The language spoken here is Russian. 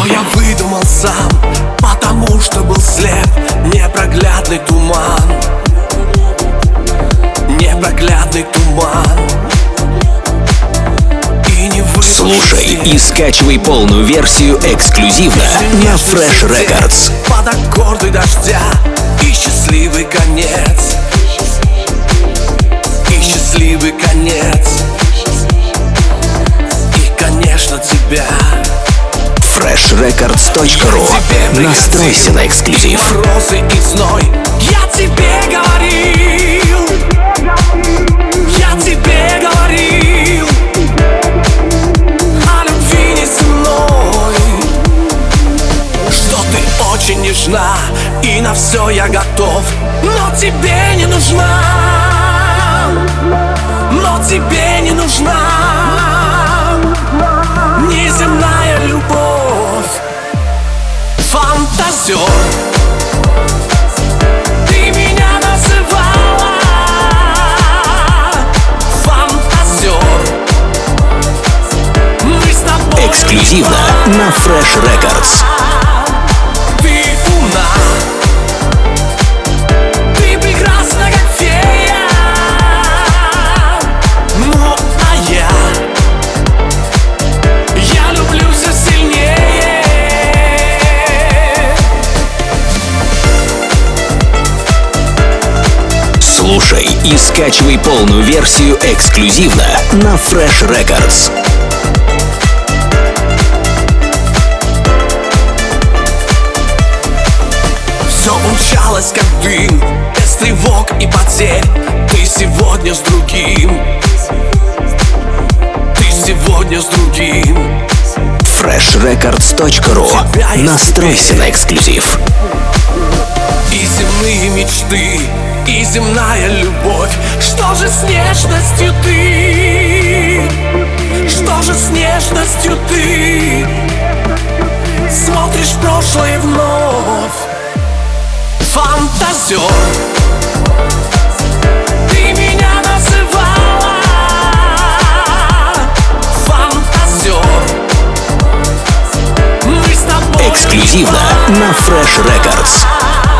Все я выдумал сам, потому что был слеп. Непроглядный туман. Непроглядный туман. И не Слушай и скачивай полную версию эксклюзивно на Fresh Records. Под аккорды дождя и счастливый конец. И счастливый конец freshrecords.ru Настройся на эксклюзив. Морозы и зной. Я тебе говорил. Я тебе говорил. О любви не со мной Что ты очень нежна И на все я готов. Но тебе не нужна Фантазер Ты меня называла Фантазер Мы с тобой Эксклюзивно на Fresh Records. Слушай и скачивай полную версию эксклюзивно на Fresh Records. Все умчалось, как дым Без тревог и потерь. Ты сегодня с другим. Ты сегодня с другим. Freshrecords.ru Настройся на эксклюзив. И земные мечты, и земная любовь Что же с нежностью ты? Что же с нежностью ты? Смотришь в прошлое вновь Фантазер Эксклюзивно на Fresh Records.